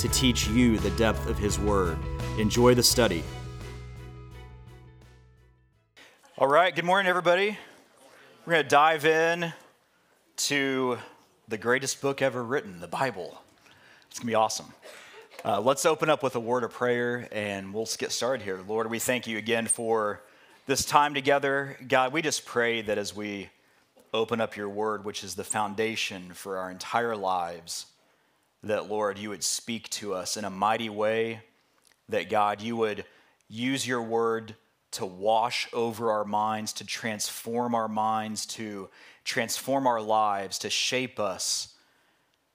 to teach you the depth of His Word. Enjoy the study. All right, good morning, everybody. We're going to dive in to the greatest book ever written, the Bible. It's going to be awesome. Uh, let's open up with a word of prayer and we'll get started here. Lord, we thank you again for this time together. God, we just pray that as we open up your word, which is the foundation for our entire lives, that, Lord, you would speak to us in a mighty way, that, God, you would use your word to wash over our minds, to transform our minds, to transform our lives, to shape us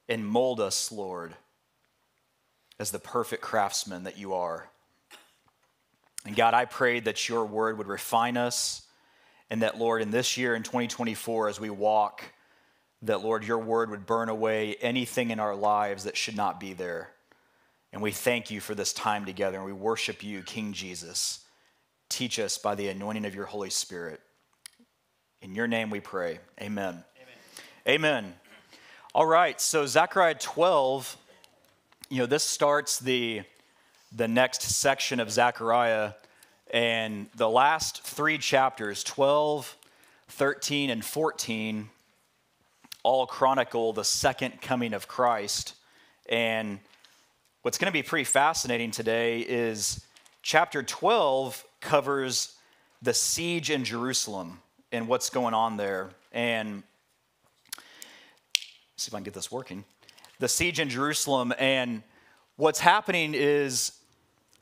and mold us, Lord, as the perfect craftsman that you are. And God, I pray that your word would refine us, and that, Lord, in this year, in 2024, as we walk, that, Lord, your word would burn away anything in our lives that should not be there. And we thank you for this time together, and we worship you, King Jesus. Teach us by the anointing of your Holy Spirit. In your name we pray. Amen. Amen. Amen. All right, so Zechariah 12, you know, this starts the, the next section of Zechariah, and the last three chapters, 12, 13, and 14, all chronicle the second coming of Christ. And what's going to be pretty fascinating today is chapter 12 covers the siege in Jerusalem and what's going on there. And see if I can get this working. The siege in Jerusalem and what's happening is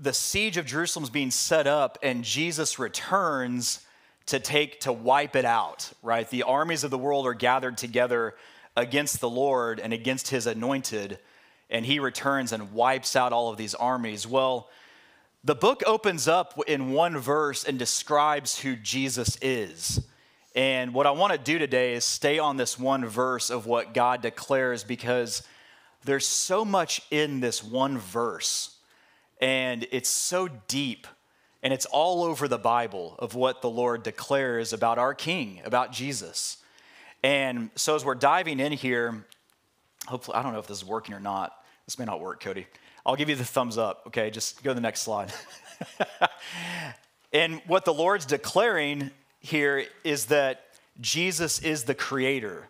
the siege of Jerusalem is being set up and Jesus returns to take to wipe it out, right? The armies of the world are gathered together against the Lord and against his anointed, and he returns and wipes out all of these armies. Well, the book opens up in one verse and describes who Jesus is. And what I want to do today is stay on this one verse of what God declares because there's so much in this one verse, and it's so deep and it's all over the Bible of what the Lord declares about our King, about Jesus. And so as we're diving in here, hopefully, I don't know if this is working or not. This may not work, Cody. I'll give you the thumbs up, okay? Just go to the next slide. and what the Lord's declaring here is that Jesus is the creator.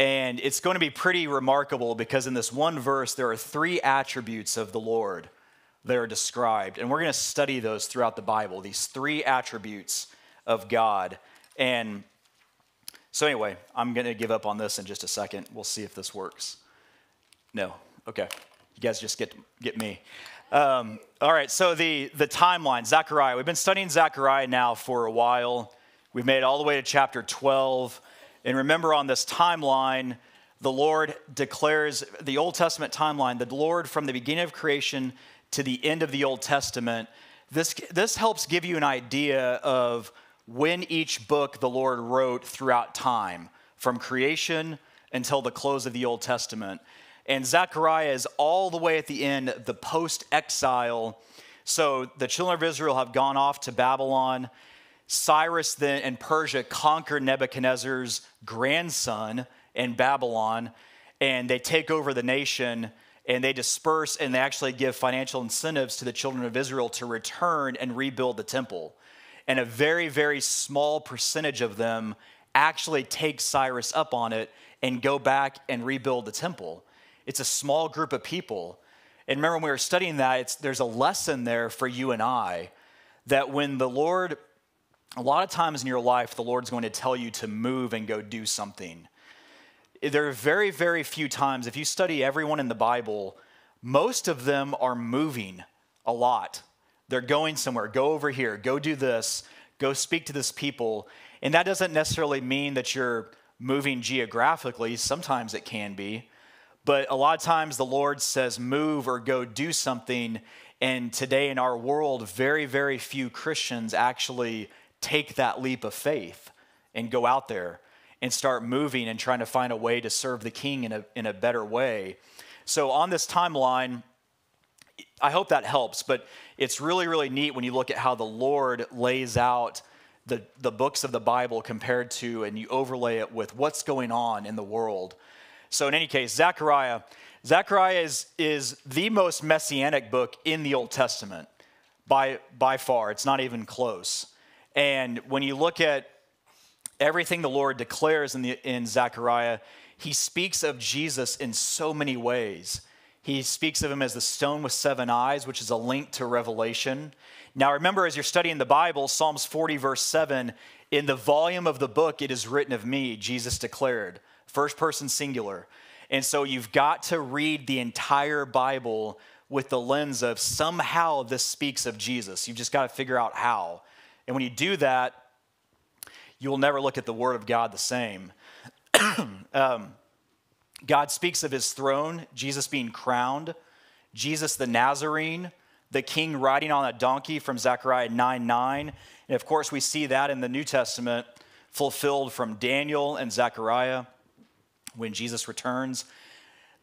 And it's going to be pretty remarkable because in this one verse, there are three attributes of the Lord that are described. And we're going to study those throughout the Bible, these three attributes of God. And so, anyway, I'm going to give up on this in just a second. We'll see if this works. No. Okay. You guys just get, get me. Um, all right. So, the, the timeline, Zechariah. We've been studying Zechariah now for a while. We've made it all the way to chapter 12. And remember, on this timeline, the Lord declares the Old Testament timeline, the Lord from the beginning of creation to the end of the Old Testament, this, this helps give you an idea of when each book the Lord wrote throughout time, from creation until the close of the Old Testament. And Zechariah is all the way at the end, the post exile. So the children of Israel have gone off to Babylon. Cyrus then and Persia conquer Nebuchadnezzar's grandson in Babylon, and they take over the nation and they disperse and they actually give financial incentives to the children of Israel to return and rebuild the temple. And a very, very small percentage of them actually take Cyrus up on it and go back and rebuild the temple. It's a small group of people. And remember, when we were studying that, there's a lesson there for you and I that when the Lord, a lot of times in your life, the Lord's going to tell you to move and go do something there are very, very few times, if you study everyone in the Bible, most of them are moving a lot. They're going somewhere, go over here, go do this, go speak to this people. And that doesn't necessarily mean that you're moving geographically, sometimes it can be. But a lot of times the Lord says, move or go do something. And today in our world, very, very few Christians actually take that leap of faith and go out there and start moving and trying to find a way to serve the king in a, in a better way. So, on this timeline, I hope that helps, but it's really, really neat when you look at how the Lord lays out the, the books of the Bible compared to, and you overlay it with what's going on in the world. So, in any case, Zechariah. Zechariah is, is the most messianic book in the Old Testament by, by far. It's not even close. And when you look at everything the Lord declares in, the, in Zechariah, he speaks of Jesus in so many ways. He speaks of him as the stone with seven eyes, which is a link to Revelation. Now, remember, as you're studying the Bible, Psalms 40, verse 7, in the volume of the book, it is written of me, Jesus declared, first person singular. And so you've got to read the entire Bible with the lens of somehow this speaks of Jesus. You've just got to figure out how. And when you do that, you will never look at the Word of God the same. um, God speaks of his throne, Jesus being crowned, Jesus the Nazarene, the king riding on a donkey from Zechariah 9 9. And of course, we see that in the New Testament fulfilled from Daniel and Zechariah when Jesus returns.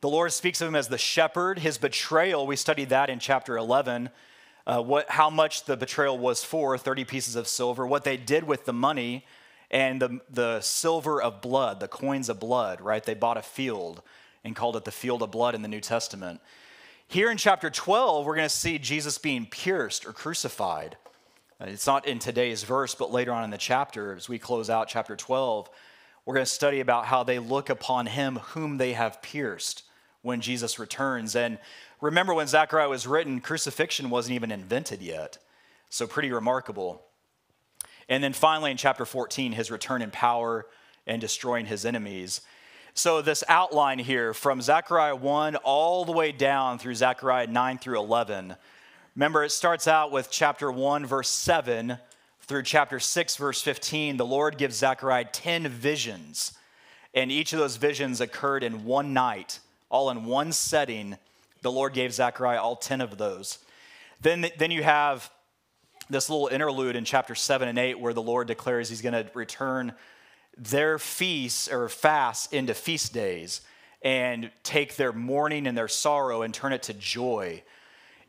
The Lord speaks of him as the shepherd. His betrayal, we studied that in chapter 11. Uh, what, how much the betrayal was for 30 pieces of silver, what they did with the money, and the, the silver of blood, the coins of blood, right? They bought a field and called it the field of blood in the New Testament. Here in chapter 12, we're going to see Jesus being pierced or crucified. Uh, it's not in today's verse, but later on in the chapter, as we close out chapter 12, we're going to study about how they look upon him whom they have pierced when Jesus returns. And remember, when Zechariah was written, crucifixion wasn't even invented yet. So, pretty remarkable. And then finally, in chapter 14, his return in power and destroying his enemies. So, this outline here from Zechariah 1 all the way down through Zechariah 9 through 11. Remember, it starts out with chapter 1, verse 7 through chapter 6, verse 15. The Lord gives Zechariah 10 visions, and each of those visions occurred in one night, all in one setting. The Lord gave Zechariah all 10 of those. Then, then you have this little interlude in chapter 7 and 8 where the Lord declares he's going to return their feasts or fasts into feast days and take their mourning and their sorrow and turn it to joy.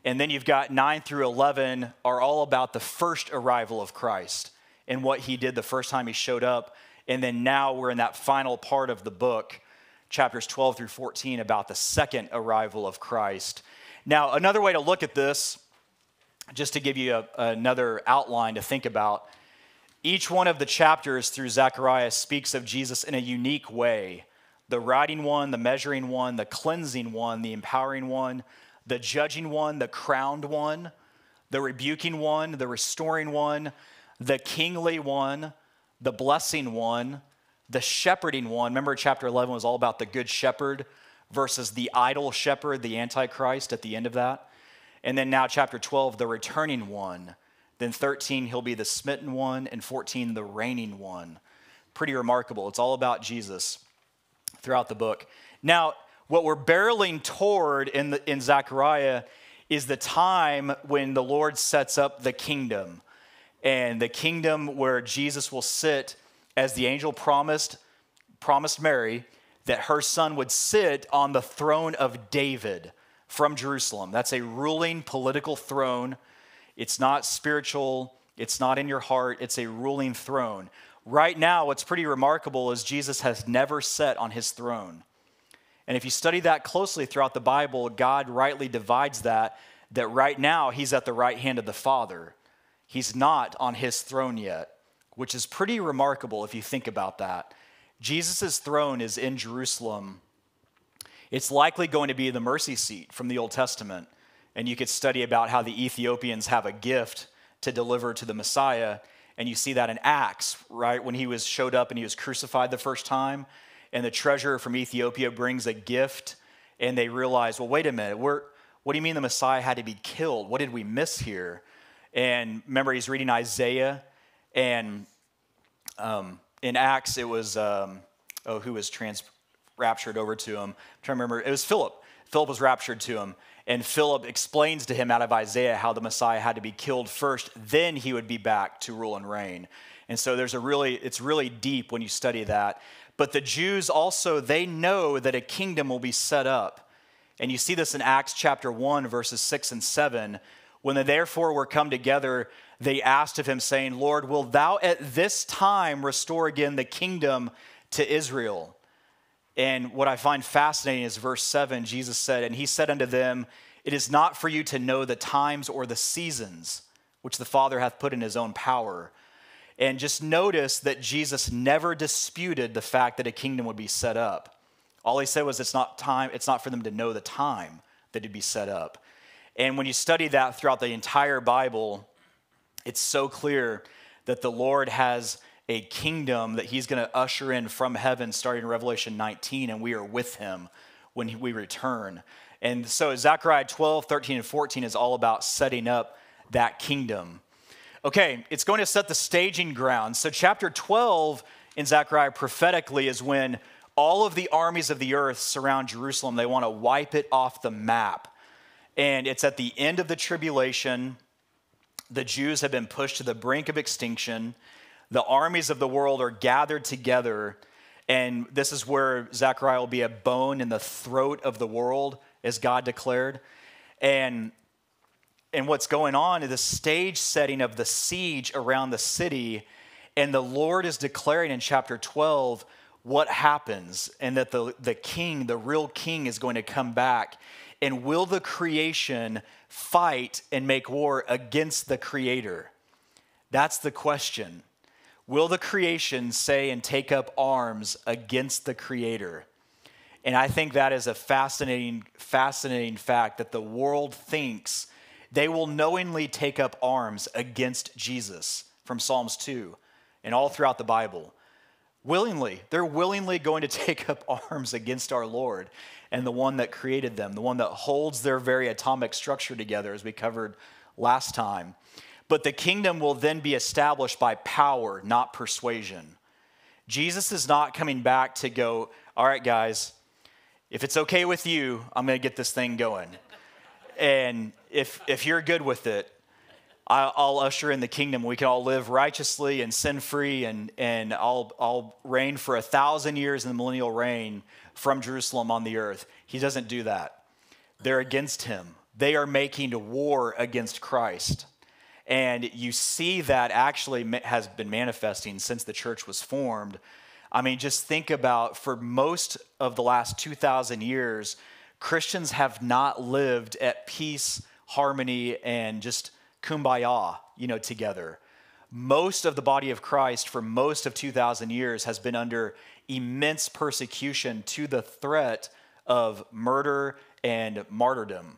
And then you've got 9 through 11 are all about the first arrival of Christ and what he did the first time he showed up. And then now we're in that final part of the book, chapters 12 through 14, about the second arrival of Christ. Now, another way to look at this just to give you a, another outline to think about, each one of the chapters through Zechariah speaks of Jesus in a unique way the writing one, the measuring one, the cleansing one, the empowering one, the judging one, the crowned one, the rebuking one, the restoring one, the kingly one, the blessing one, the shepherding one. Remember, chapter 11 was all about the good shepherd versus the idol shepherd, the antichrist at the end of that. And then now, chapter 12, the returning one. Then 13, he'll be the smitten one. And 14, the reigning one. Pretty remarkable. It's all about Jesus throughout the book. Now, what we're barreling toward in, the, in Zechariah is the time when the Lord sets up the kingdom. And the kingdom where Jesus will sit as the angel promised, promised Mary that her son would sit on the throne of David from Jerusalem. That's a ruling political throne. It's not spiritual, it's not in your heart, it's a ruling throne. Right now, what's pretty remarkable is Jesus has never sat on his throne. And if you study that closely throughout the Bible, God rightly divides that, that right now he's at the right hand of the Father. He's not on his throne yet, which is pretty remarkable if you think about that. Jesus' throne is in Jerusalem it's likely going to be the mercy seat from the Old Testament. And you could study about how the Ethiopians have a gift to deliver to the Messiah. And you see that in Acts, right? When he was showed up and he was crucified the first time, and the treasurer from Ethiopia brings a gift, and they realize, well, wait a minute, we're, what do you mean the Messiah had to be killed? What did we miss here? And remember, he's reading Isaiah, and um, in Acts, it was, um, oh, who was trans, raptured over to him. I'm trying to remember, it was Philip. Philip was raptured to him. And Philip explains to him out of Isaiah how the Messiah had to be killed first, then he would be back to rule and reign. And so there's a really, it's really deep when you study that. But the Jews also, they know that a kingdom will be set up. And you see this in Acts chapter 1, verses 6 and 7. When they therefore were come together, they asked of him, saying, Lord, will thou at this time restore again the kingdom to Israel? And what I find fascinating is verse 7 Jesus said, And he said unto them, It is not for you to know the times or the seasons which the Father hath put in his own power. And just notice that Jesus never disputed the fact that a kingdom would be set up. All he said was it's not time, it's not for them to know the time that it'd be set up. And when you study that throughout the entire Bible, it's so clear that the Lord has a kingdom that he's going to usher in from heaven starting in Revelation 19, and we are with him when we return. And so Zechariah 12, 13, and 14 is all about setting up that kingdom. Okay, it's going to set the staging ground. So, chapter 12 in Zechariah prophetically is when all of the armies of the earth surround Jerusalem. They want to wipe it off the map. And it's at the end of the tribulation. The Jews have been pushed to the brink of extinction the armies of the world are gathered together. And this is where Zechariah will be a bone in the throat of the world, as God declared. And, and what's going on is the stage setting of the siege around the city. And the Lord is declaring in chapter 12 what happens, and that the, the king, the real king, is going to come back. And will the creation fight and make war against the creator? That's the question. Will the creation say and take up arms against the Creator? And I think that is a fascinating, fascinating fact that the world thinks they will knowingly take up arms against Jesus from Psalms 2 and all throughout the Bible. Willingly, they're willingly going to take up arms against our Lord and the one that created them, the one that holds their very atomic structure together, as we covered last time. But the kingdom will then be established by power, not persuasion. Jesus is not coming back to go, all right, guys, if it's okay with you, I'm going to get this thing going. And if, if you're good with it, I'll usher in the kingdom. We can all live righteously and sin free, and, and I'll, I'll reign for a thousand years in the millennial reign from Jerusalem on the earth. He doesn't do that. They're against him, they are making war against Christ. And you see that actually has been manifesting since the church was formed. I mean, just think about for most of the last 2,000 years, Christians have not lived at peace, harmony, and just kumbaya, you know, together. Most of the body of Christ for most of 2,000 years has been under immense persecution to the threat of murder and martyrdom.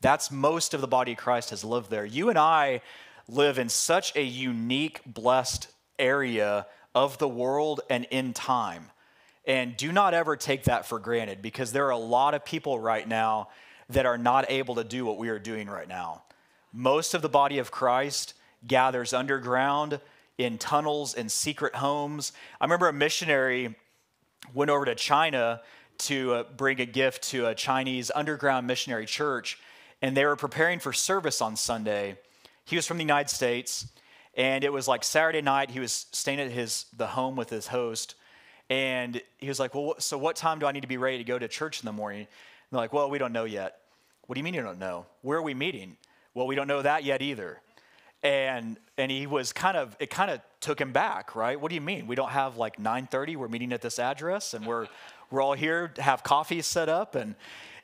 That's most of the body of Christ has lived there. You and I live in such a unique, blessed area of the world and in time. And do not ever take that for granted because there are a lot of people right now that are not able to do what we are doing right now. Most of the body of Christ gathers underground in tunnels and secret homes. I remember a missionary went over to China to uh, bring a gift to a Chinese underground missionary church and they were preparing for service on Sunday. He was from the United States, and it was like Saturday night. He was staying at his the home with his host, and he was like, "Well, so what time do I need to be ready to go to church in the morning?" And they're like, "Well, we don't know yet." What do you mean you don't know? Where are we meeting? Well, we don't know that yet either. And and he was kind of it kind of took him back, right? What do you mean? We don't have like 9:30. We're meeting at this address, and we're we're all here to have coffee set up and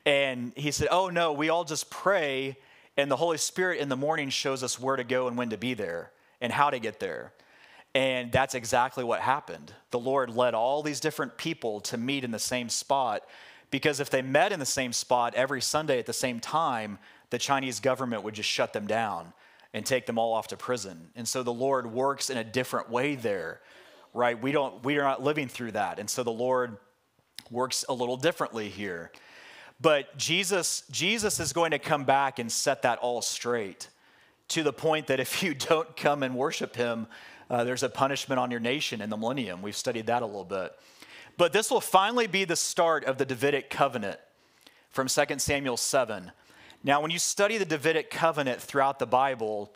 and he said, Oh, no, we all just pray, and the Holy Spirit in the morning shows us where to go and when to be there and how to get there. And that's exactly what happened. The Lord led all these different people to meet in the same spot because if they met in the same spot every Sunday at the same time, the Chinese government would just shut them down and take them all off to prison. And so the Lord works in a different way there, right? We don't we are not living through that. And so the Lord works a little differently here. But Jesus, Jesus is going to come back and set that all straight to the point that if you don't come and worship him, uh, there's a punishment on your nation in the millennium. We've studied that a little bit. But this will finally be the start of the Davidic covenant from 2 Samuel 7. Now, when you study the Davidic covenant throughout the Bible,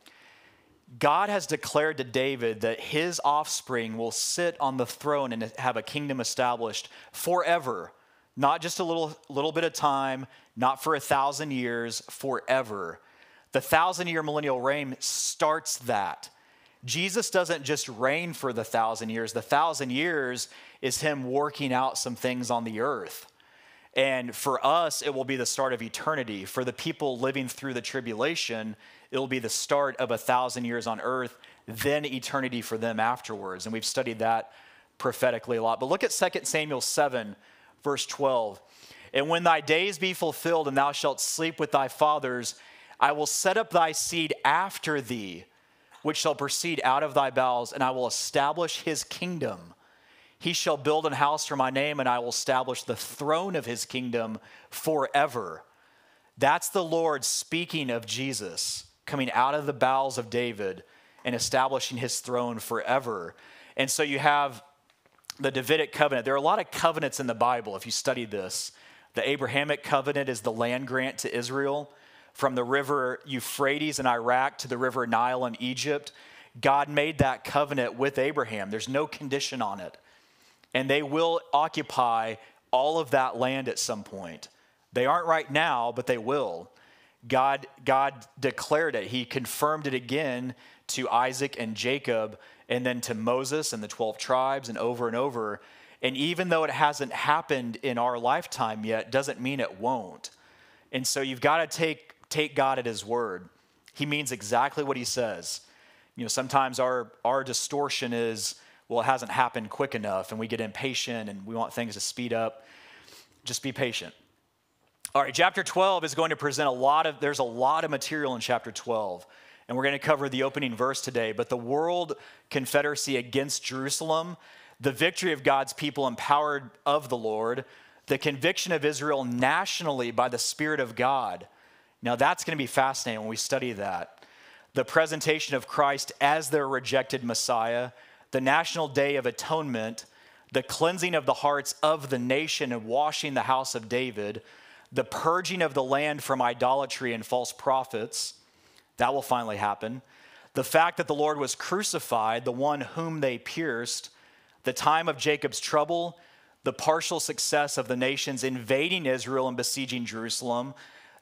God has declared to David that his offspring will sit on the throne and have a kingdom established forever, not just a little, little bit of time, not for a thousand years, forever. The thousand year millennial reign starts that. Jesus doesn't just reign for the thousand years, the thousand years is him working out some things on the earth. And for us, it will be the start of eternity. For the people living through the tribulation, it will be the start of a thousand years on earth, then eternity for them afterwards. And we've studied that prophetically a lot. But look at 2 Samuel 7, verse 12. And when thy days be fulfilled, and thou shalt sleep with thy fathers, I will set up thy seed after thee, which shall proceed out of thy bowels, and I will establish his kingdom. He shall build an house for my name, and I will establish the throne of his kingdom forever. That's the Lord speaking of Jesus coming out of the bowels of David and establishing his throne forever. And so you have the Davidic covenant. There are a lot of covenants in the Bible if you study this. The Abrahamic covenant is the land grant to Israel from the river Euphrates in Iraq to the river Nile in Egypt. God made that covenant with Abraham. There's no condition on it. And they will occupy all of that land at some point. They aren't right now, but they will. God, God declared it. He confirmed it again to Isaac and Jacob, and then to Moses and the 12 tribes, and over and over. And even though it hasn't happened in our lifetime yet, doesn't mean it won't. And so you've got to take, take God at His word. He means exactly what He says. You know, sometimes our, our distortion is, well, it hasn't happened quick enough, and we get impatient and we want things to speed up. Just be patient. All right, chapter 12 is going to present a lot of, there's a lot of material in chapter 12. And we're going to cover the opening verse today. But the world confederacy against Jerusalem, the victory of God's people empowered of the Lord, the conviction of Israel nationally by the Spirit of God. Now, that's going to be fascinating when we study that. The presentation of Christ as their rejected Messiah, the National Day of Atonement, the cleansing of the hearts of the nation and washing the house of David the purging of the land from idolatry and false prophets. That will finally happen. The fact that the Lord was crucified, the one whom they pierced, the time of Jacob's trouble, the partial success of the nations invading Israel and besieging Jerusalem,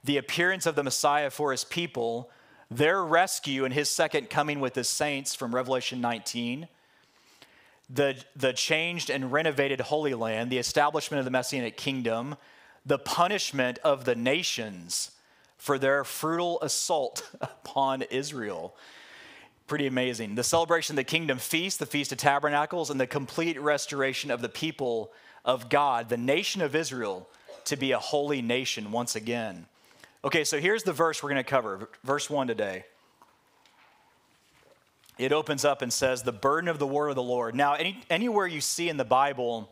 the appearance of the Messiah for his people, their rescue and his second coming with his saints from Revelation 19, the, the changed and renovated Holy Land, the establishment of the Messianic kingdom, the punishment of the nations for their fruitful assault upon Israel. Pretty amazing. The celebration of the kingdom feast, the Feast of Tabernacles, and the complete restoration of the people of God, the nation of Israel, to be a holy nation once again. Okay, so here's the verse we're going to cover, verse 1 today. It opens up and says, The burden of the word of the Lord. Now, any, anywhere you see in the Bible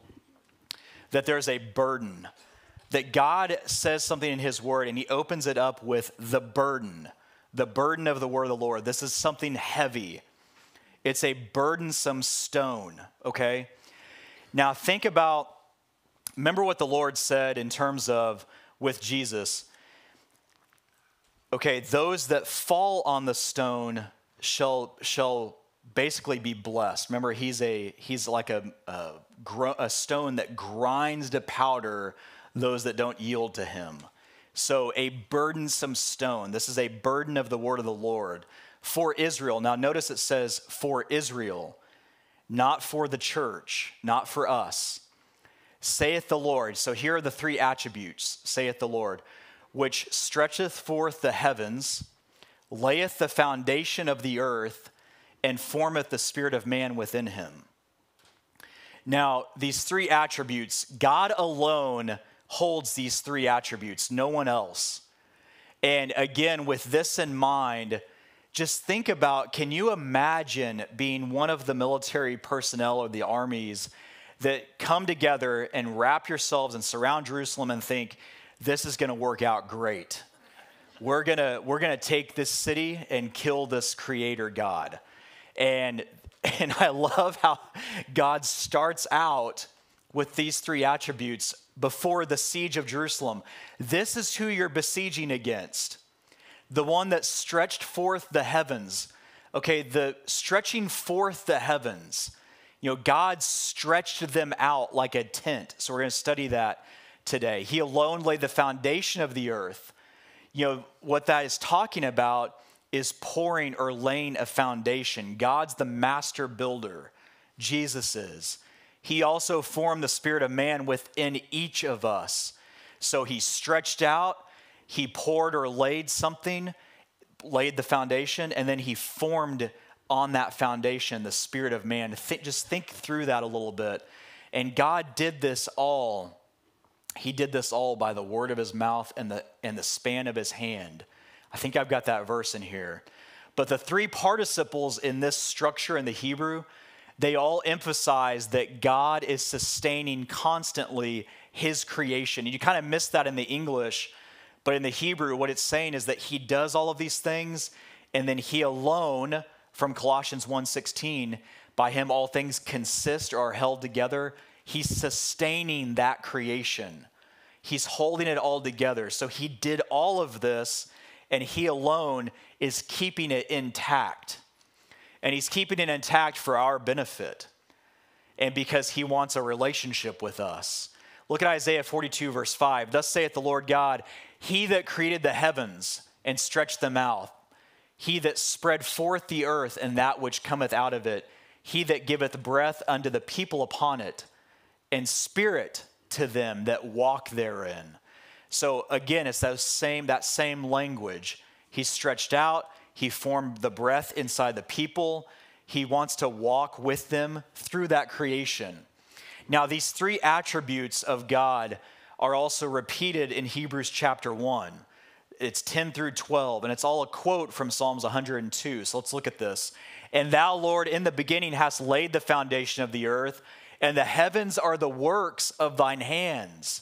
that there's a burden, that God says something in His Word and He opens it up with the burden, the burden of the Word of the Lord. This is something heavy. It's a burdensome stone, okay? Now think about, remember what the Lord said in terms of with Jesus. Okay, those that fall on the stone shall, shall basically be blessed. Remember, he's, a, he's like a, a, a stone that grinds to powder those that don't yield to him. So, a burdensome stone. This is a burden of the word of the Lord for Israel. Now, notice it says for Israel, not for the church, not for us. Saith the Lord. So, here are the three attributes, saith the Lord, which stretcheth forth the heavens, layeth the foundation of the earth, and formeth the spirit of man within him. Now, these three attributes, God alone holds these three attributes, no one else. And again, with this in mind, just think about can you imagine being one of the military personnel or the armies that come together and wrap yourselves and surround Jerusalem and think, this is going to work out great. We're going to we're going to take this city and kill this creator God. And and I love how God starts out with these three attributes before the siege of Jerusalem. This is who you're besieging against the one that stretched forth the heavens. Okay, the stretching forth the heavens. You know, God stretched them out like a tent. So we're going to study that today. He alone laid the foundation of the earth. You know, what that is talking about is pouring or laying a foundation. God's the master builder, Jesus is. He also formed the spirit of man within each of us. So he stretched out, he poured or laid something, laid the foundation, and then he formed on that foundation the spirit of man. Just think through that a little bit. And God did this all. He did this all by the word of his mouth and the, and the span of his hand. I think I've got that verse in here. But the three participles in this structure in the Hebrew, they all emphasize that God is sustaining constantly his creation. And You kind of miss that in the English but in the Hebrew, what it's saying is that he does all of these things, and then he alone, from Colossians 1:16, by him all things consist or are held together. He's sustaining that creation. He's holding it all together. So he did all of this, and he alone is keeping it intact. And he's keeping it intact for our benefit. And because he wants a relationship with us. Look at Isaiah 42, verse 5. Thus saith the Lord God, he that created the heavens and stretched them out, he that spread forth the earth and that which cometh out of it, he that giveth breath unto the people upon it, and spirit to them that walk therein. So again, it's that same, that same language. He stretched out, he formed the breath inside the people. He wants to walk with them through that creation. Now, these three attributes of God are also repeated in Hebrews chapter 1. It's 10 through 12, and it's all a quote from Psalms 102. So let's look at this. And thou, Lord, in the beginning hast laid the foundation of the earth, and the heavens are the works of thine hands.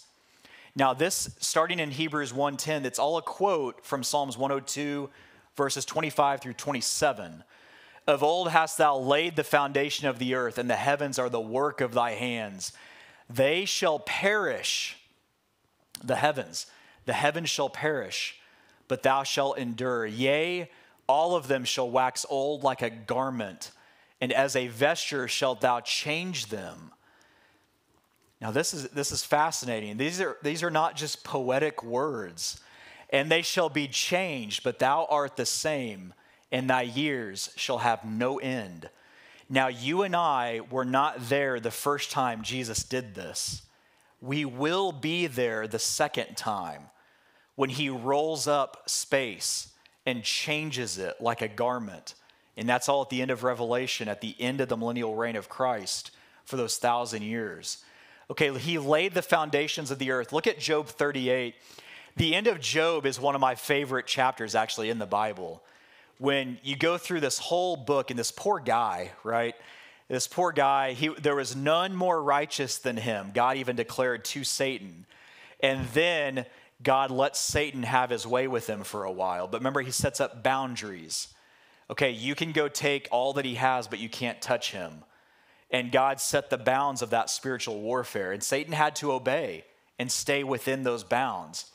Now, this starting in Hebrews 1:10, it's all a quote from Psalms 102, verses 25 through 27. Of old hast thou laid the foundation of the earth, and the heavens are the work of thy hands. They shall perish, the heavens. The heavens shall perish, but thou shalt endure. Yea, all of them shall wax old like a garment, and as a vesture shalt thou change them. Now, this is, this is fascinating. These are, these are not just poetic words. And they shall be changed, but thou art the same, and thy years shall have no end. Now, you and I were not there the first time Jesus did this we will be there the second time when he rolls up space and changes it like a garment. And that's all at the end of Revelation, at the end of the millennial reign of Christ for those thousand years. Okay, he laid the foundations of the earth. Look at Job 38. The end of Job is one of my favorite chapters actually in the Bible. When you go through this whole book and this poor guy, right? This poor guy, he, there was none more righteous than him. God even declared to Satan. And then God lets Satan have his way with him for a while. But remember, he sets up boundaries. Okay, you can go take all that he has, but you can't touch him. And God set the bounds of that spiritual warfare. And Satan had to obey and stay within those bounds.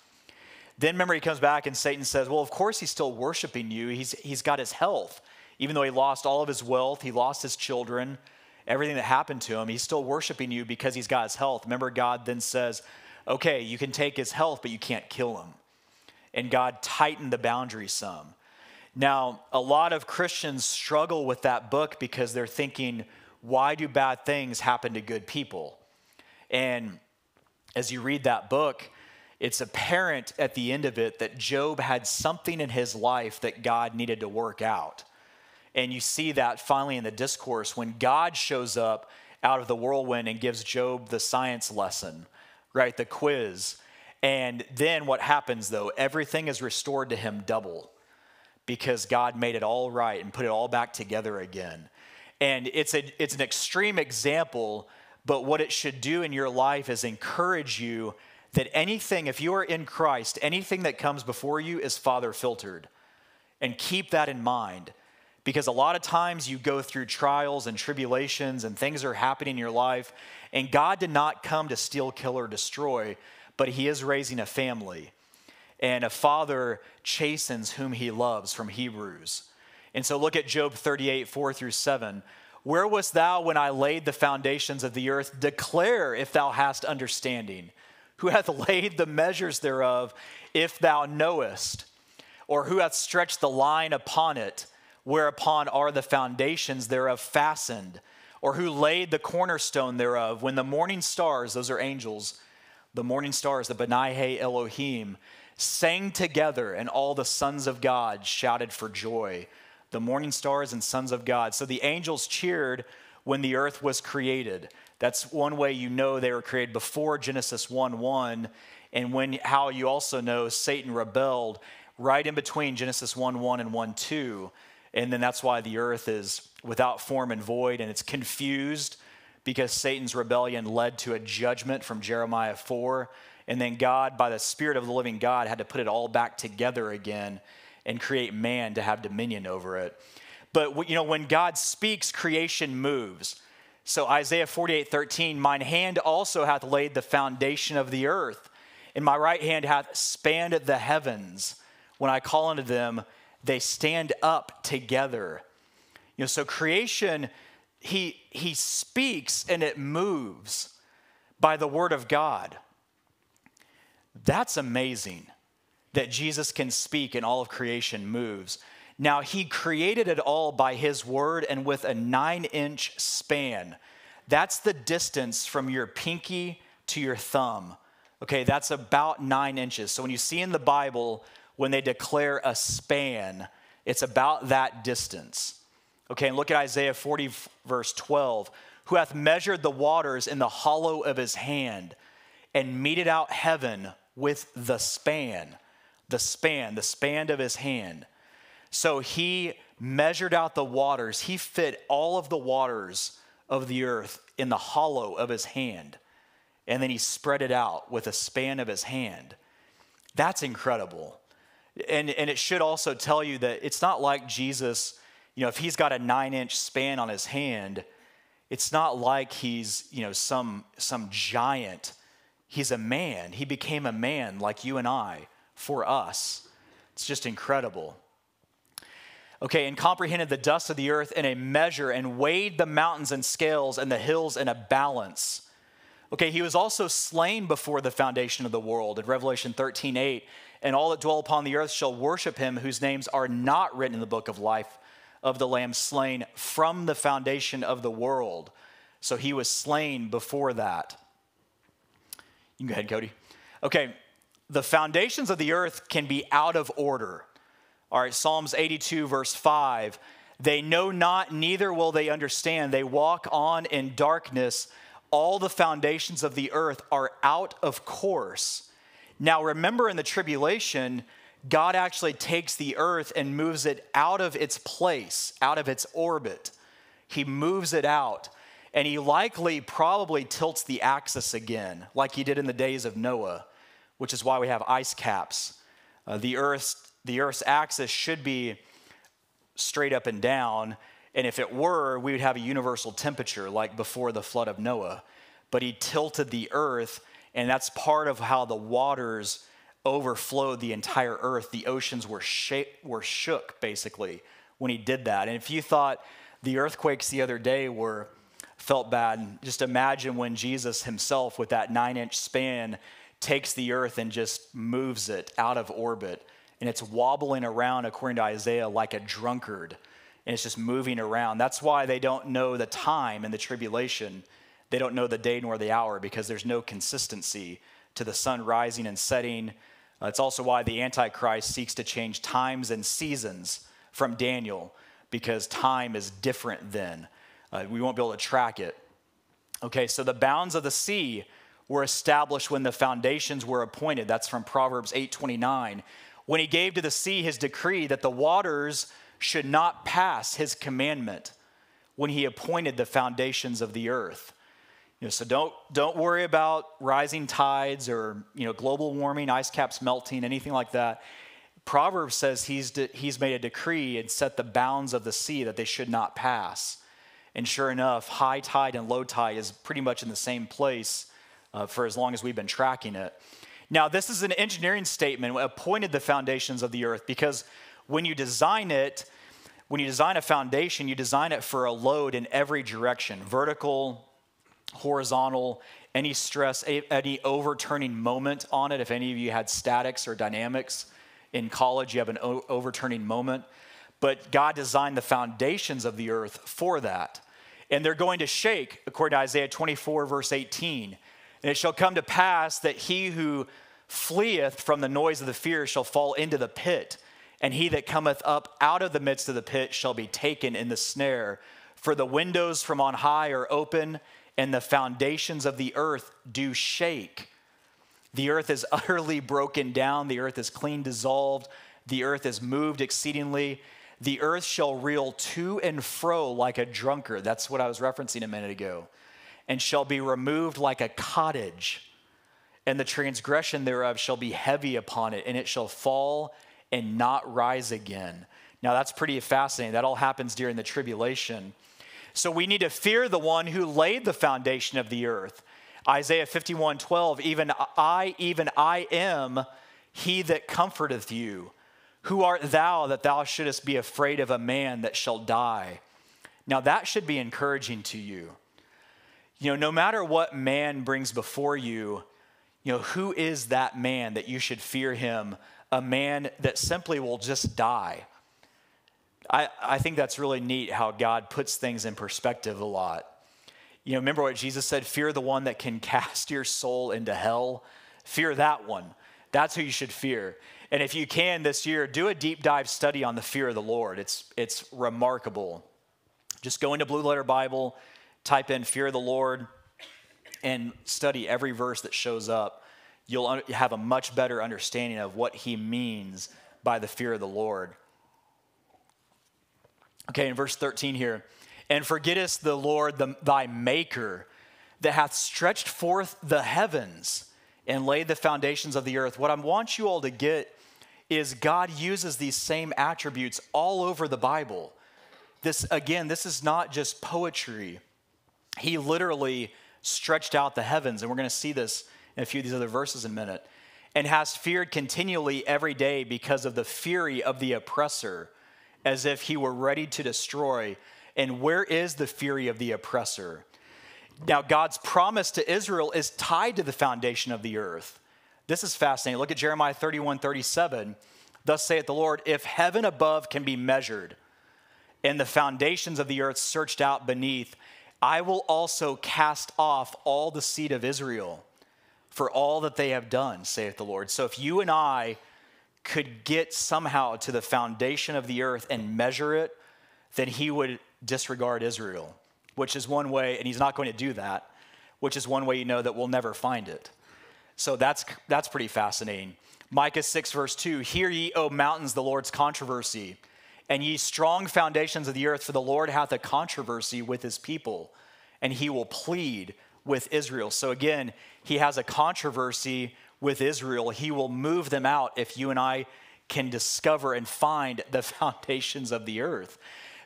Then memory comes back and Satan says, Well, of course he's still worshiping you. He's, he's got his health. Even though he lost all of his wealth, he lost his children, everything that happened to him, he's still worshiping you because he's got his health. Remember, God then says, okay, you can take his health, but you can't kill him. And God tightened the boundaries some. Now, a lot of Christians struggle with that book because they're thinking, why do bad things happen to good people? And as you read that book, it's apparent at the end of it that Job had something in his life that God needed to work out. And you see that finally in the discourse when God shows up out of the whirlwind and gives Job the science lesson, right? The quiz. And then what happens though? Everything is restored to him double because God made it all right and put it all back together again. And it's, a, it's an extreme example, but what it should do in your life is encourage you that anything, if you are in Christ, anything that comes before you is Father filtered. And keep that in mind Because a lot of times you go through trials and tribulations and things are happening in your life, and God did not come to steal, kill, or destroy, but He is raising a family. And a father chastens whom he loves from Hebrews. And so look at Job 38, 4 through 7. Where wast thou when I laid the foundations of the earth? Declare if thou hast understanding. Who hath laid the measures thereof, if thou knowest? Or who hath stretched the line upon it, whereupon are the foundations thereof fastened? Or who laid the cornerstone thereof, when the morning stars, those are angels, the morning stars, the Benahe Elohim, sang together, and all the sons of God shouted for joy the morning stars and sons of God. So the angels cheered when the earth was created. That's one way you know they were created before Genesis 1 1. And when how you also know Satan rebelled right in between Genesis 1 1 and 1 2. And then that's why the earth is without form and void and it's confused because Satan's rebellion led to a judgment from Jeremiah 4. And then God, by the Spirit of the living God, had to put it all back together again and create man to have dominion over it. But you know, when God speaks, creation moves. So Isaiah 48, 13, mine hand also hath laid the foundation of the earth, and my right hand hath spanned the heavens. When I call unto them, they stand up together. You know, so creation, he he speaks and it moves by the word of God. That's amazing that Jesus can speak and all of creation moves. Now, he created it all by his word and with a nine inch span. That's the distance from your pinky to your thumb. Okay, that's about nine inches. So when you see in the Bible, when they declare a span, it's about that distance. Okay, and look at Isaiah 40, verse 12. Who hath measured the waters in the hollow of his hand and meted out heaven with the span the span, the span of his hand. So he measured out the waters. He fit all of the waters of the earth in the hollow of his hand. And then he spread it out with a span of his hand. That's incredible. And, and it should also tell you that it's not like Jesus, you know, if he's got a nine inch span on his hand, it's not like he's, you know, some, some giant. He's a man. He became a man like you and I for us. It's just incredible. Okay, and comprehended the dust of the earth in a measure and weighed the mountains in scales and the hills in a balance. Okay, he was also slain before the foundation of the world in Revelation 13 8. And all that dwell upon the earth shall worship him, whose names are not written in the book of life of the Lamb slain from the foundation of the world. So he was slain before that. You can go ahead, Cody. Okay, the foundations of the earth can be out of order. All right, Psalms 82, verse 5. They know not, neither will they understand. They walk on in darkness. All the foundations of the earth are out of course. Now, remember in the tribulation, God actually takes the earth and moves it out of its place, out of its orbit. He moves it out. And he likely probably tilts the axis again, like he did in the days of Noah which is why we have ice caps. Uh, the, Earth's, the Earth's axis should be straight up and down, and if it were, we would have a universal temperature like before the flood of Noah. But he tilted the Earth, and that's part of how the waters overflowed the entire Earth. The oceans were, sh- were shook, basically, when he did that. And if you thought the earthquakes the other day were felt bad, just imagine when Jesus himself, with that nine inch span, takes the earth and just moves it out of orbit. And it's wobbling around, according to Isaiah, like a drunkard. And it's just moving around. That's why they don't know the time in the tribulation. They don't know the day nor the hour because there's no consistency to the sun rising and setting. It's also why the Antichrist seeks to change times and seasons from Daniel because time is different then. Uh, we won't be able to track it. Okay, so the bounds of the sea were established when the foundations were appointed. That's from Proverbs 8:29. When he gave to the sea his decree that the waters should not pass his commandment when he appointed the foundations of the earth. You know, so don't, don't worry about rising tides or you know, global warming, ice caps melting, anything like that. Proverbs says he's, de- he's made a decree and set the bounds of the sea that they should not pass. And sure enough, high tide and low tide is pretty much in the same place uh, for as long as we've been tracking it. Now, this is an engineering statement, appointed the foundations of the earth, because when you design it, when you design a foundation, you design it for a load in every direction vertical, horizontal, any stress, any overturning moment on it. If any of you had statics or dynamics in college, you have an overturning moment. But God designed the foundations of the earth for that. And they're going to shake, according to Isaiah 24, verse 18. And it shall come to pass that he who fleeth from the noise of the fear shall fall into the pit, and he that cometh up out of the midst of the pit shall be taken in the snare. For the windows from on high are open, and the foundations of the earth do shake. The earth is utterly broken down, the earth is clean dissolved, the earth is moved exceedingly. The earth shall reel to and fro like a drunkard. That's what I was referencing a minute ago and shall be removed like a cottage, and the transgression thereof shall be heavy upon it, and it shall fall and not rise again. Now that's pretty fascinating. That all happens during the tribulation. So we need to fear the one who laid the foundation of the earth. Isaiah 51 12, even I, even I am he that comforteth you. Who art thou that thou shouldest be afraid of a man that shall die? Now that should be encouraging to you. You know, no matter what man brings before you, you know, who is that man that you should fear him? A man that simply will just die. I, I think that's really neat how God puts things in perspective a lot. You know, remember what Jesus said fear the one that can cast your soul into hell? Fear that one. That's who you should fear. And if you can this year, do a deep dive study on the fear of the Lord. It's, it's remarkable. Just go into Blue Letter Bible, type in fear of the Lord and study every verse that shows up, you'll have a much better understanding of what he means by the fear of the Lord. Okay, in verse 13 here, and forgettest the Lord the, thy maker that hath stretched forth the heavens and laid the foundations of the earth. What I want you all to get is God uses these same attributes all over the Bible. This again, this is not just poetry he literally stretched out the heavens, and we're going to see this in a few of these other verses in a minute, and has feared continually every day because of the fury of the oppressor, as if he were ready to destroy. And where is the fury of the oppressor? Now, God's promise to Israel is tied to the foundation of the earth. This is fascinating. Look at Jeremiah 31 37. Thus saith the Lord, if heaven above can be measured, and the foundations of the earth searched out beneath, I will also cast off all the seed of Israel for all that they have done, saith the Lord. So if you and I could get somehow to the foundation of the earth and measure it, then he would disregard Israel, which is one way, and he's not going to do that, which is one way you know that we'll never find it. So that's, that's pretty fascinating. Micah 6, verse 2 Hear ye, O mountains, the Lord's controversy and ye strong foundations of the earth, for the Lord hath a controversy with his people, and he will plead with Israel. So again, he has a controversy with Israel. He will move them out if you and I can discover and find the foundations of the earth.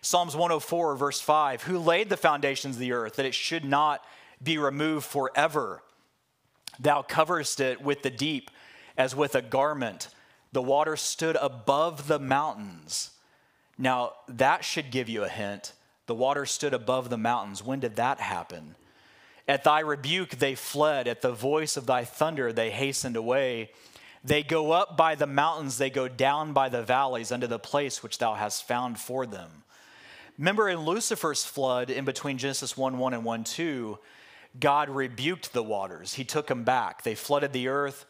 Psalms 104, verse 5 Who laid the foundations of the earth that it should not be removed forever? Thou coverest it with the deep as with a garment. The water stood above the mountains. Now, that should give you a hint. The water stood above the mountains. When did that happen? At thy rebuke they fled. At the voice of thy thunder they hastened away. They go up by the mountains, they go down by the valleys unto the place which thou hast found for them. Remember in Lucifer's flood, in between Genesis 1 1 and 1 2, God rebuked the waters. He took them back. They flooded the earth.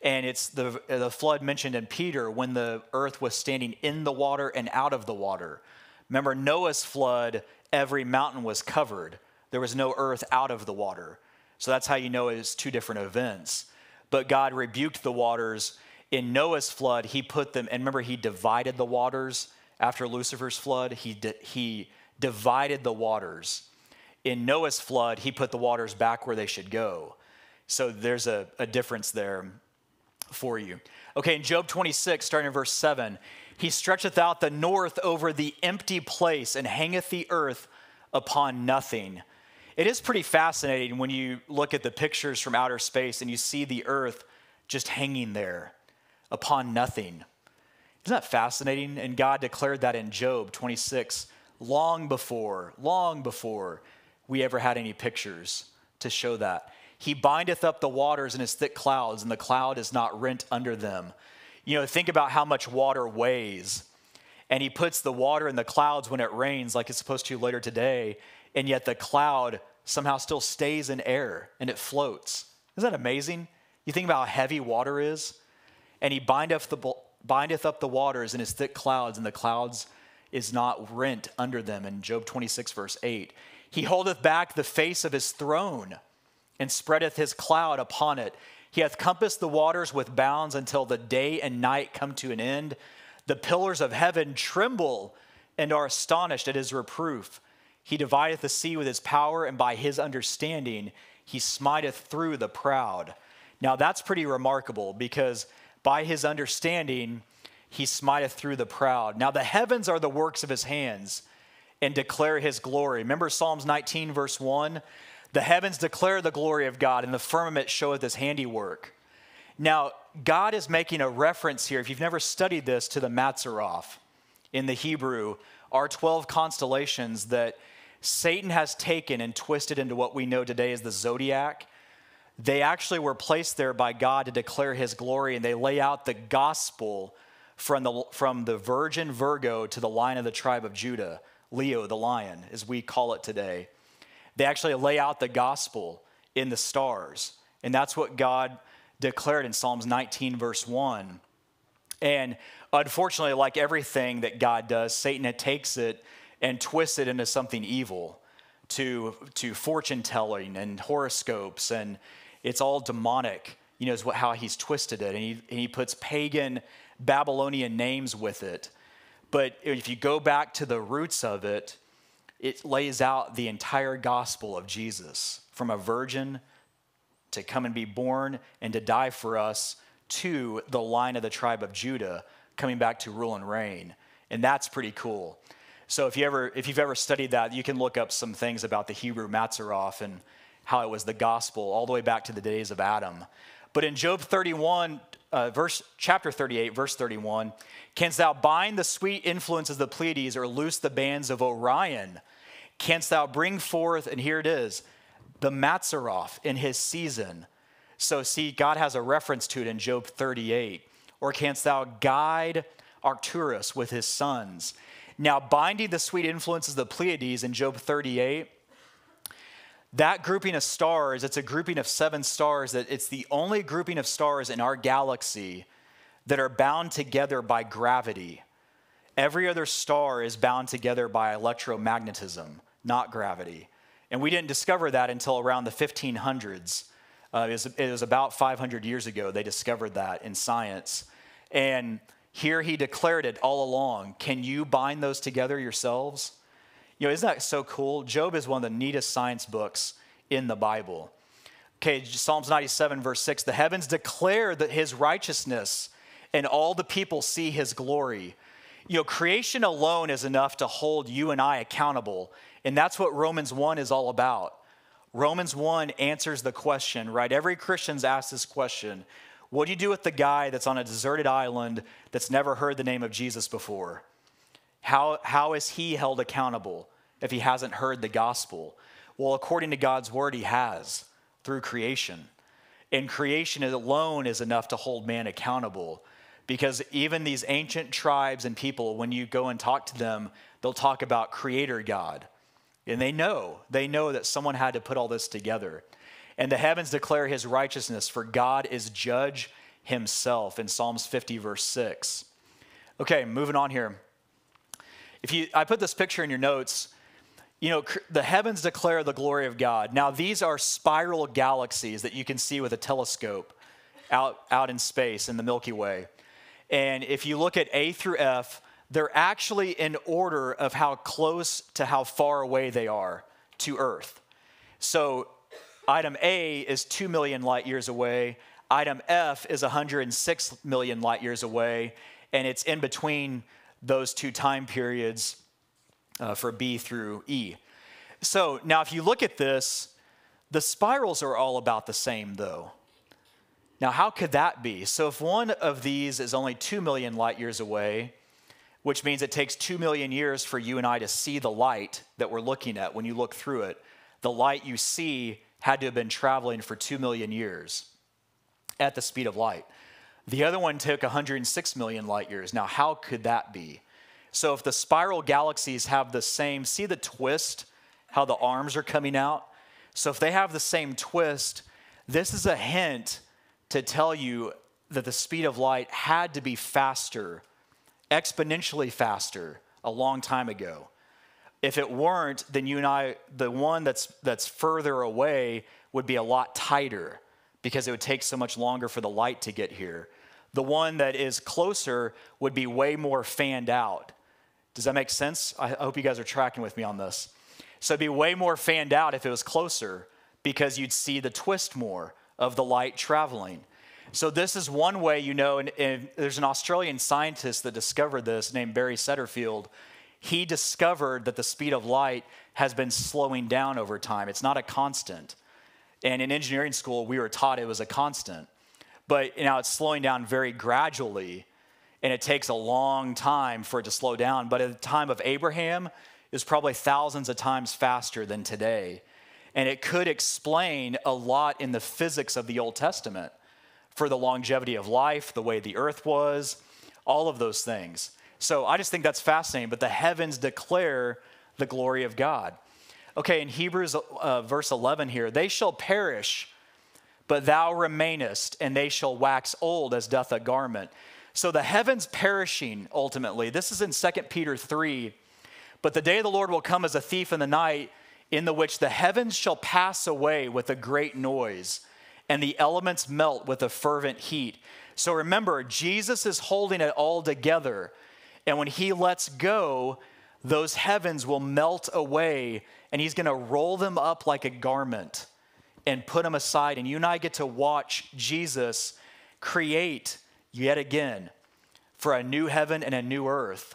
And it's the, the flood mentioned in Peter when the earth was standing in the water and out of the water. Remember, Noah's flood, every mountain was covered. There was no earth out of the water. So that's how you know it's two different events. But God rebuked the waters. In Noah's flood, he put them, and remember, he divided the waters after Lucifer's flood. He, di- he divided the waters. In Noah's flood, he put the waters back where they should go. So there's a, a difference there. For you. Okay, in Job 26, starting in verse 7, he stretcheth out the north over the empty place and hangeth the earth upon nothing. It is pretty fascinating when you look at the pictures from outer space and you see the earth just hanging there upon nothing. Isn't that fascinating? And God declared that in Job 26 long before, long before we ever had any pictures to show that. He bindeth up the waters in his thick clouds, and the cloud is not rent under them. You know, think about how much water weighs. And he puts the water in the clouds when it rains, like it's supposed to later today, and yet the cloud somehow still stays in air and it floats. Isn't that amazing? You think about how heavy water is? And he bindeth, the, bindeth up the waters in his thick clouds, and the clouds is not rent under them. In Job 26, verse 8, he holdeth back the face of his throne and spreadeth his cloud upon it. He hath compassed the waters with bounds until the day and night come to an end. The pillars of heaven tremble and are astonished at his reproof. He divideth the sea with his power, and by his understanding he smiteth through the proud. Now that's pretty remarkable because by his understanding he smiteth through the proud. Now the heavens are the works of his hands and declare his glory. Remember Psalms 19, verse 1? The heavens declare the glory of God, and the firmament showeth his handiwork. Now, God is making a reference here, if you've never studied this, to the Mazzaroth in the Hebrew, are 12 constellations that Satan has taken and twisted into what we know today as the zodiac. They actually were placed there by God to declare his glory, and they lay out the gospel from the, from the virgin Virgo to the line of the tribe of Judah, Leo the lion, as we call it today. They actually lay out the gospel in the stars. And that's what God declared in Psalms 19, verse 1. And unfortunately, like everything that God does, Satan takes it and twists it into something evil to, to fortune telling and horoscopes. And it's all demonic, you know, is what, how he's twisted it. And he, and he puts pagan Babylonian names with it. But if you go back to the roots of it, it lays out the entire gospel of Jesus from a virgin to come and be born and to die for us to the line of the tribe of Judah coming back to rule and reign. And that's pretty cool. So if you ever if you've ever studied that, you can look up some things about the Hebrew Mazzaroth and how it was the gospel all the way back to the days of Adam. But in Job 31, uh, verse chapter 38, verse 31, canst thou bind the sweet influences of the Pleiades or loose the bands of Orion? Canst thou bring forth, and here it is, the Mazzaroth in his season? So, see, God has a reference to it in Job 38. Or canst thou guide Arcturus with his sons? Now, binding the sweet influences of the Pleiades in Job 38, that grouping of stars, it's a grouping of seven stars that it's the only grouping of stars in our galaxy that are bound together by gravity. Every other star is bound together by electromagnetism not gravity. And we didn't discover that until around the 1500s. Uh, it, was, it was about 500 years ago they discovered that in science. And here he declared it all along. Can you bind those together yourselves? You know, isn't that so cool? Job is one of the neatest science books in the Bible. Okay, Psalms 97, verse 6 The heavens declare that his righteousness, and all the people see his glory. You know, creation alone is enough to hold you and I accountable and that's what Romans 1 is all about. Romans 1 answers the question, right? Every Christian's asked this question What do you do with the guy that's on a deserted island that's never heard the name of Jesus before? How, how is he held accountable if he hasn't heard the gospel? Well, according to God's word, he has through creation. And creation alone is enough to hold man accountable because even these ancient tribes and people, when you go and talk to them, they'll talk about Creator God and they know, they know that someone had to put all this together. And the heavens declare his righteousness, for God is judge himself in Psalms 50, verse 6. Okay, moving on here. If you, I put this picture in your notes. You know, the heavens declare the glory of God. Now, these are spiral galaxies that you can see with a telescope out, out in space in the Milky Way. And if you look at A through F, they're actually in order of how close to how far away they are to Earth. So item A is 2 million light years away, Item F is 106 million light years away, and it's in between those two time periods uh, for B through E. So now, if you look at this, the spirals are all about the same, though. Now, how could that be? So, if one of these is only 2 million light years away, which means it takes 2 million years for you and I to see the light that we're looking at when you look through it, the light you see had to have been traveling for 2 million years at the speed of light. The other one took 106 million light years. Now, how could that be? So, if the spiral galaxies have the same, see the twist, how the arms are coming out? So, if they have the same twist, this is a hint to tell you that the speed of light had to be faster, exponentially faster, a long time ago. If it weren't, then you and I, the one that's, that's further away, would be a lot tighter because it would take so much longer for the light to get here. The one that is closer would be way more fanned out. Does that make sense? I hope you guys are tracking with me on this. So it'd be way more fanned out if it was closer because you'd see the twist more of the light traveling. So this is one way you know, and, and there's an Australian scientist that discovered this named Barry Setterfield. He discovered that the speed of light has been slowing down over time. It's not a constant. And in engineering school, we were taught it was a constant. But now it's slowing down very gradually, and it takes a long time for it to slow down. But at the time of Abraham, was probably thousands of times faster than today. And it could explain a lot in the physics of the Old Testament for the longevity of life, the way the earth was, all of those things. So I just think that's fascinating. But the heavens declare the glory of God. Okay, in Hebrews uh, verse 11 here, they shall perish, but thou remainest, and they shall wax old as doth a garment. So the heavens perishing ultimately. This is in 2 Peter 3. But the day of the Lord will come as a thief in the night, in the which the heavens shall pass away with a great noise, and the elements melt with a fervent heat. So remember, Jesus is holding it all together. And when he lets go, those heavens will melt away, and he's going to roll them up like a garment and put them aside. And you and I get to watch Jesus create yet again for a new heaven and a new earth.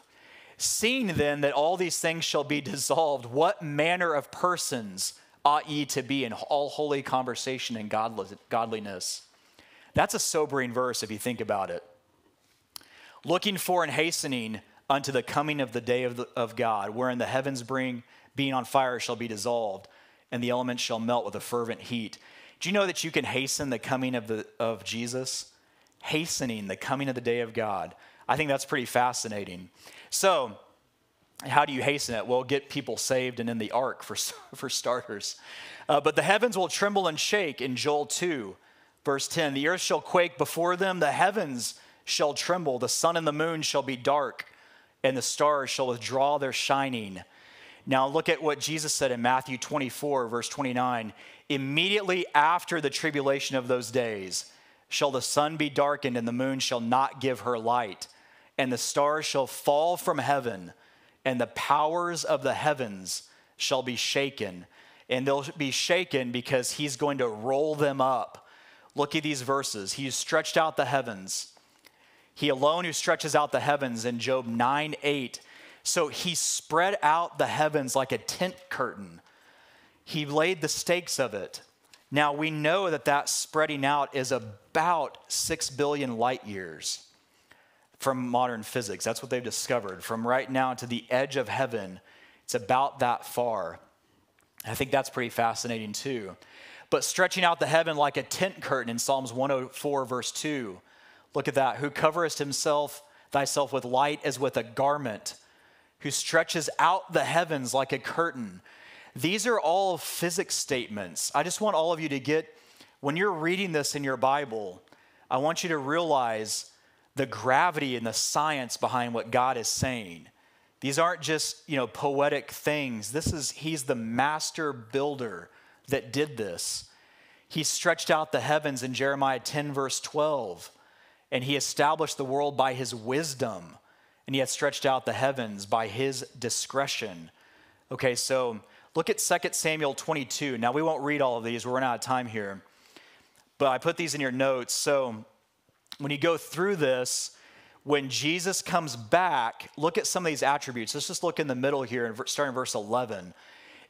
Seeing then that all these things shall be dissolved, what manner of persons ought ye to be in all holy conversation and godliness? That's a sobering verse if you think about it. Looking for and hastening unto the coming of the day of, the, of God, wherein the heavens bring, being on fire shall be dissolved, and the elements shall melt with a fervent heat. Do you know that you can hasten the coming of, the, of Jesus? Hastening the coming of the day of God. I think that's pretty fascinating. So, how do you hasten it? Well, get people saved and in the ark for, for starters. Uh, but the heavens will tremble and shake in Joel 2, verse 10. The earth shall quake before them, the heavens shall tremble, the sun and the moon shall be dark, and the stars shall withdraw their shining. Now, look at what Jesus said in Matthew 24, verse 29. Immediately after the tribulation of those days, shall the sun be darkened, and the moon shall not give her light and the stars shall fall from heaven, and the powers of the heavens shall be shaken. And they'll be shaken because he's going to roll them up. Look at these verses. He stretched out the heavens. He alone who stretches out the heavens in Job 9 8. So he spread out the heavens like a tent curtain. He laid the stakes of it. Now we know that that spreading out is about 6 billion light years from modern physics. That's what they've discovered. From right now to the edge of heaven, it's about that far. I think that's pretty fascinating too. But stretching out the heaven like a tent curtain in Psalms 104, verse 2. Look at that. Who coverest himself, thyself with light as with a garment, who stretches out the heavens like a curtain. These are all physics statements. I just want all of you to get, when you're reading this in your Bible, I want you to realize the gravity and the science behind what God is saying. These aren't just, you know, poetic things. This is he's the master builder that did this. He stretched out the heavens in Jeremiah 10 verse 12, and he established the world by his wisdom, and he stretched out the heavens by his discretion. Okay, so look at 2 Samuel 22. Now we won't read all of these. We're running out of time here. but I put these in your notes. So when you go through this, when Jesus comes back, look at some of these attributes. Let's just look in the middle here, starting in verse 11.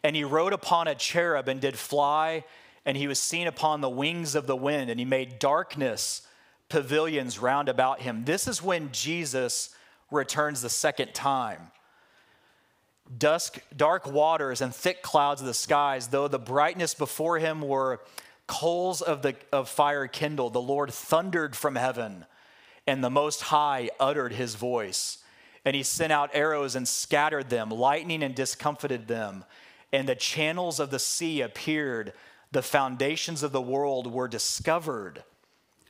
And he rode upon a cherub and did fly, and he was seen upon the wings of the wind, and he made darkness pavilions round about him. This is when Jesus returns the second time. Dusk, dark waters and thick clouds of the skies, though the brightness before him were coals of, the, of fire kindled, the Lord thundered from heaven, and the Most High uttered his voice. And he sent out arrows and scattered them, lightning and discomfited them. And the channels of the sea appeared, the foundations of the world were discovered.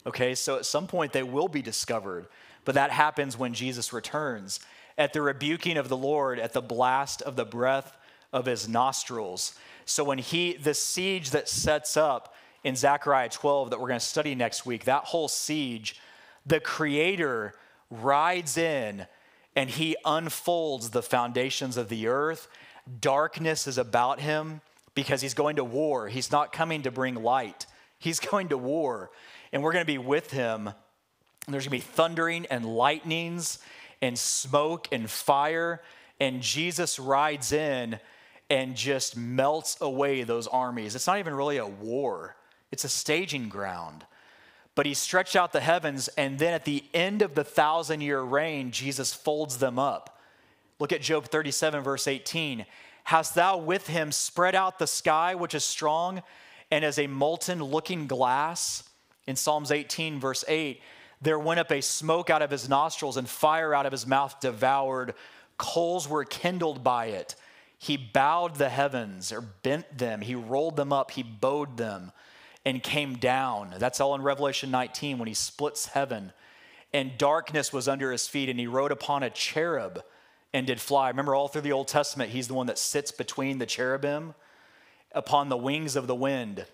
Okay, so at some point they will be discovered, but that happens when Jesus returns. At the rebuking of the Lord, at the blast of the breath of his nostrils. So when he, the siege that sets up in Zechariah 12 that we're going to study next week, that whole siege, the Creator rides in and he unfolds the foundations of the earth. Darkness is about him because he's going to war. He's not coming to bring light, he's going to war. And we're going to be with him. There's going to be thundering and lightnings and smoke and fire. And Jesus rides in and just melts away those armies. It's not even really a war, it's a staging ground. But he stretched out the heavens, and then at the end of the thousand year reign, Jesus folds them up. Look at Job 37, verse 18. Hast thou with him spread out the sky, which is strong, and as a molten looking glass? In Psalms 18, verse 8, there went up a smoke out of his nostrils, and fire out of his mouth devoured. Coals were kindled by it. He bowed the heavens or bent them. He rolled them up. He bowed them and came down. That's all in Revelation 19 when he splits heaven. And darkness was under his feet, and he rode upon a cherub and did fly. Remember, all through the Old Testament, he's the one that sits between the cherubim upon the wings of the wind.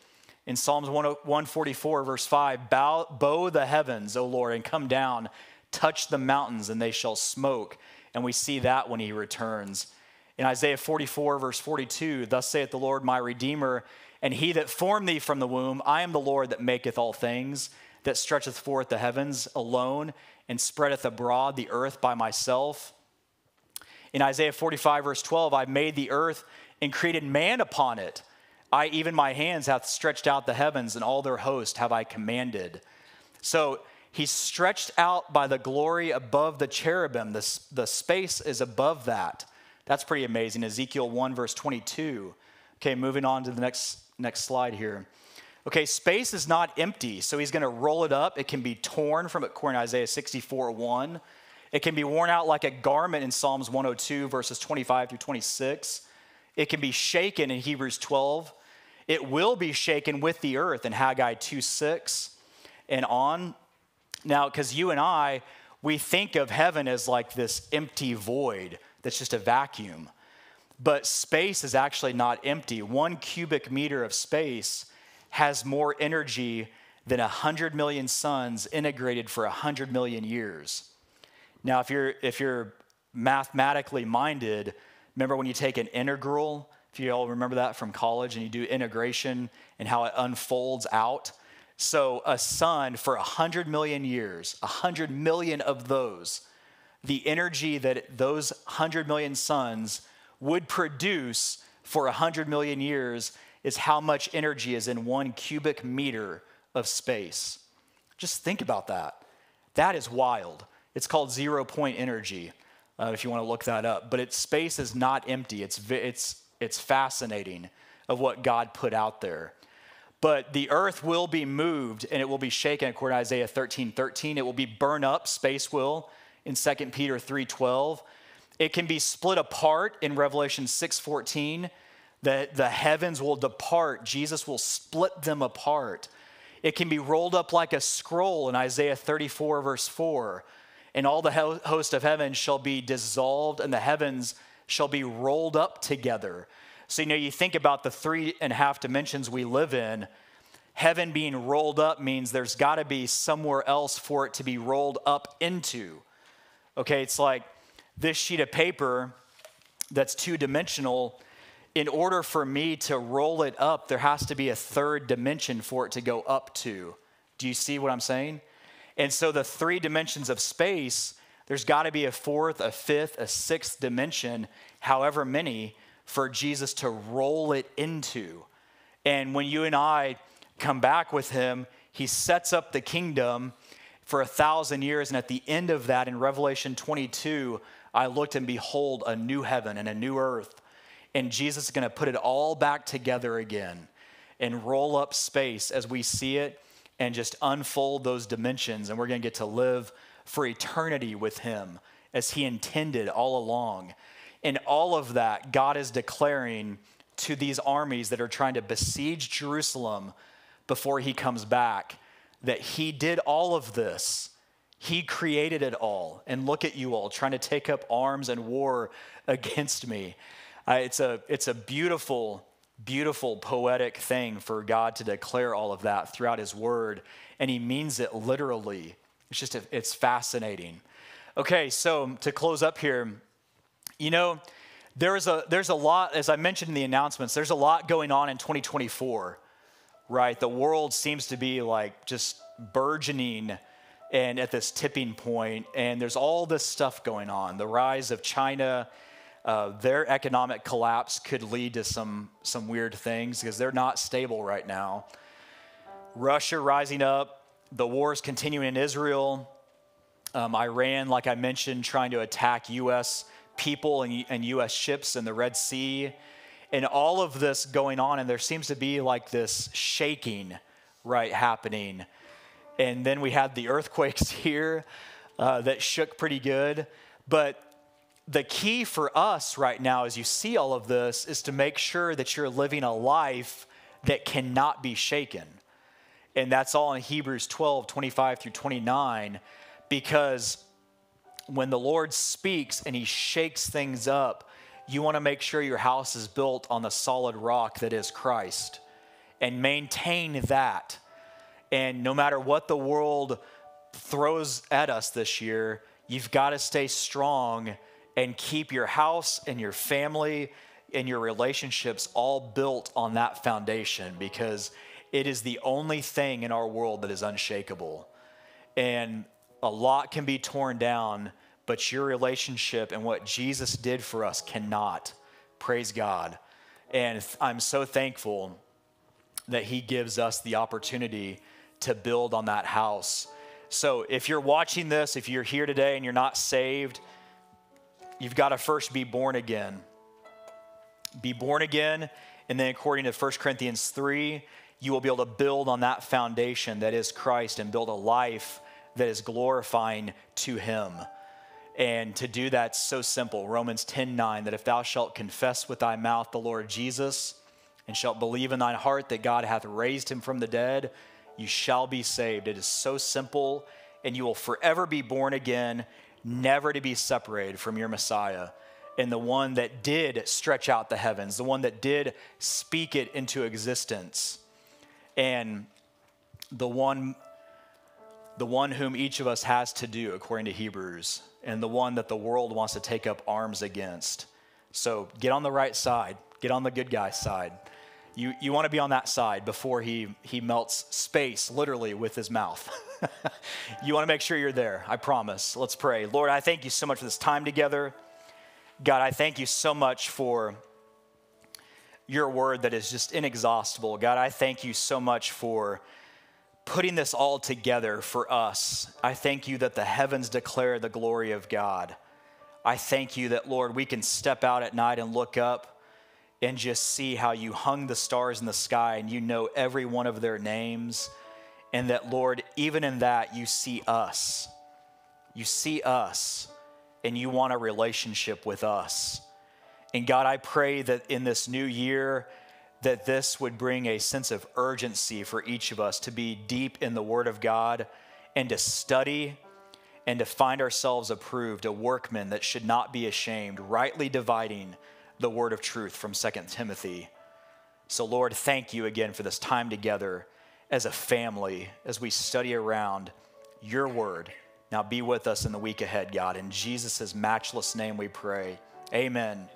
In Psalms 144, verse 5, bow, bow the heavens, O Lord, and come down, touch the mountains, and they shall smoke. And we see that when he returns. In Isaiah 44, verse 42, thus saith the Lord, my Redeemer, and he that formed thee from the womb, I am the Lord that maketh all things, that stretcheth forth the heavens alone, and spreadeth abroad the earth by myself. In Isaiah 45, verse 12, I made the earth and created man upon it. I, even my hands, hath stretched out the heavens, and all their host have I commanded. So he's stretched out by the glory above the cherubim. The, the space is above that. That's pretty amazing. Ezekiel 1, verse 22. Okay, moving on to the next Next slide here. Okay, space is not empty, so he's going to roll it up. It can be torn from it, according to Isaiah 64 1. It can be worn out like a garment in Psalms 102, verses 25 through 26. It can be shaken in Hebrews 12. It will be shaken with the earth in Haggai 2 6 and on. Now, because you and I, we think of heaven as like this empty void that's just a vacuum. But space is actually not empty. One cubic meter of space has more energy than 100 million suns integrated for 100 million years. Now, if you're, if you're mathematically minded, remember when you take an integral, you all remember that from college, and you do integration and how it unfolds out. So, a sun for 100 million years, 100 million of those, the energy that those 100 million suns would produce for 100 million years is how much energy is in one cubic meter of space. Just think about that. That is wild. It's called zero point energy, uh, if you want to look that up. But its space is not empty. It's, it's, it's fascinating of what God put out there. But the earth will be moved and it will be shaken according to Isaiah 13 13. It will be burned up, space will, in 2 Peter 3 12. It can be split apart in Revelation 6:14 that the heavens will depart, Jesus will split them apart. It can be rolled up like a scroll in Isaiah 34 verse 4. And all the host of heaven shall be dissolved and the heavens shall be rolled up together. So, you know, you think about the three and a half dimensions we live in. Heaven being rolled up means there's got to be somewhere else for it to be rolled up into. Okay, it's like this sheet of paper that's two dimensional, in order for me to roll it up, there has to be a third dimension for it to go up to. Do you see what I'm saying? And so the three dimensions of space, there's got to be a fourth, a fifth, a sixth dimension, however many, for Jesus to roll it into. And when you and I come back with him, he sets up the kingdom for a thousand years. And at the end of that, in Revelation 22, I looked and behold a new heaven and a new earth. And Jesus is going to put it all back together again and roll up space as we see it and just unfold those dimensions. And we're going to get to live for eternity with Him as He intended all along. In all of that, God is declaring to these armies that are trying to besiege Jerusalem before He comes back that He did all of this. He created it all. And look at you all trying to take up arms and war against me. Uh, it's, a, it's a beautiful, beautiful poetic thing for God to declare all of that throughout His Word. And He means it literally. It's just, a, it's fascinating. Okay, so to close up here, you know, there's a, there's a lot, as I mentioned in the announcements, there's a lot going on in 2024, right? The world seems to be like just burgeoning and at this tipping point, and there's all this stuff going on. The rise of China, uh, their economic collapse could lead to some, some weird things because they're not stable right now. Russia rising up, the wars continuing in Israel, um, Iran, like I mentioned, trying to attack U.S. people and, and U.S. ships in the Red Sea, and all of this going on, and there seems to be like this shaking, right, happening. And then we had the earthquakes here uh, that shook pretty good. But the key for us right now, as you see all of this, is to make sure that you're living a life that cannot be shaken. And that's all in Hebrews 12, 25 through 29, because when the Lord speaks and he shakes things up, you want to make sure your house is built on the solid rock that is Christ and maintain that. And no matter what the world throws at us this year, you've got to stay strong and keep your house and your family and your relationships all built on that foundation because it is the only thing in our world that is unshakable. And a lot can be torn down, but your relationship and what Jesus did for us cannot. Praise God. And I'm so thankful that He gives us the opportunity to build on that house. So if you're watching this, if you're here today and you're not saved, you've got to first be born again. Be born again, and then according to 1 Corinthians 3, you will be able to build on that foundation that is Christ and build a life that is glorifying to Him. And to do that, so simple. Romans 10 9, that if thou shalt confess with thy mouth the Lord Jesus, and shalt believe in thine heart that God hath raised him from the dead, you shall be saved. It is so simple, and you will forever be born again never to be separated from your Messiah and the one that did stretch out the heavens, the one that did speak it into existence, and the one the one whom each of us has to do according to Hebrews, and the one that the world wants to take up arms against. So get on the right side, get on the good guy's side. You, you want to be on that side before he, he melts space, literally, with his mouth. you want to make sure you're there, I promise. Let's pray. Lord, I thank you so much for this time together. God, I thank you so much for your word that is just inexhaustible. God, I thank you so much for putting this all together for us. I thank you that the heavens declare the glory of God. I thank you that, Lord, we can step out at night and look up and just see how you hung the stars in the sky and you know every one of their names and that, Lord, even in that, you see us. You see us, and you want a relationship with us. And God, I pray that in this new year, that this would bring a sense of urgency for each of us to be deep in the Word of God and to study and to find ourselves approved, a workman that should not be ashamed, rightly dividing the word of truth from 2 Timothy. So, Lord, thank you again for this time together as a family as we study around your word. Now be with us in the week ahead, God. In Jesus' matchless name we pray. Amen.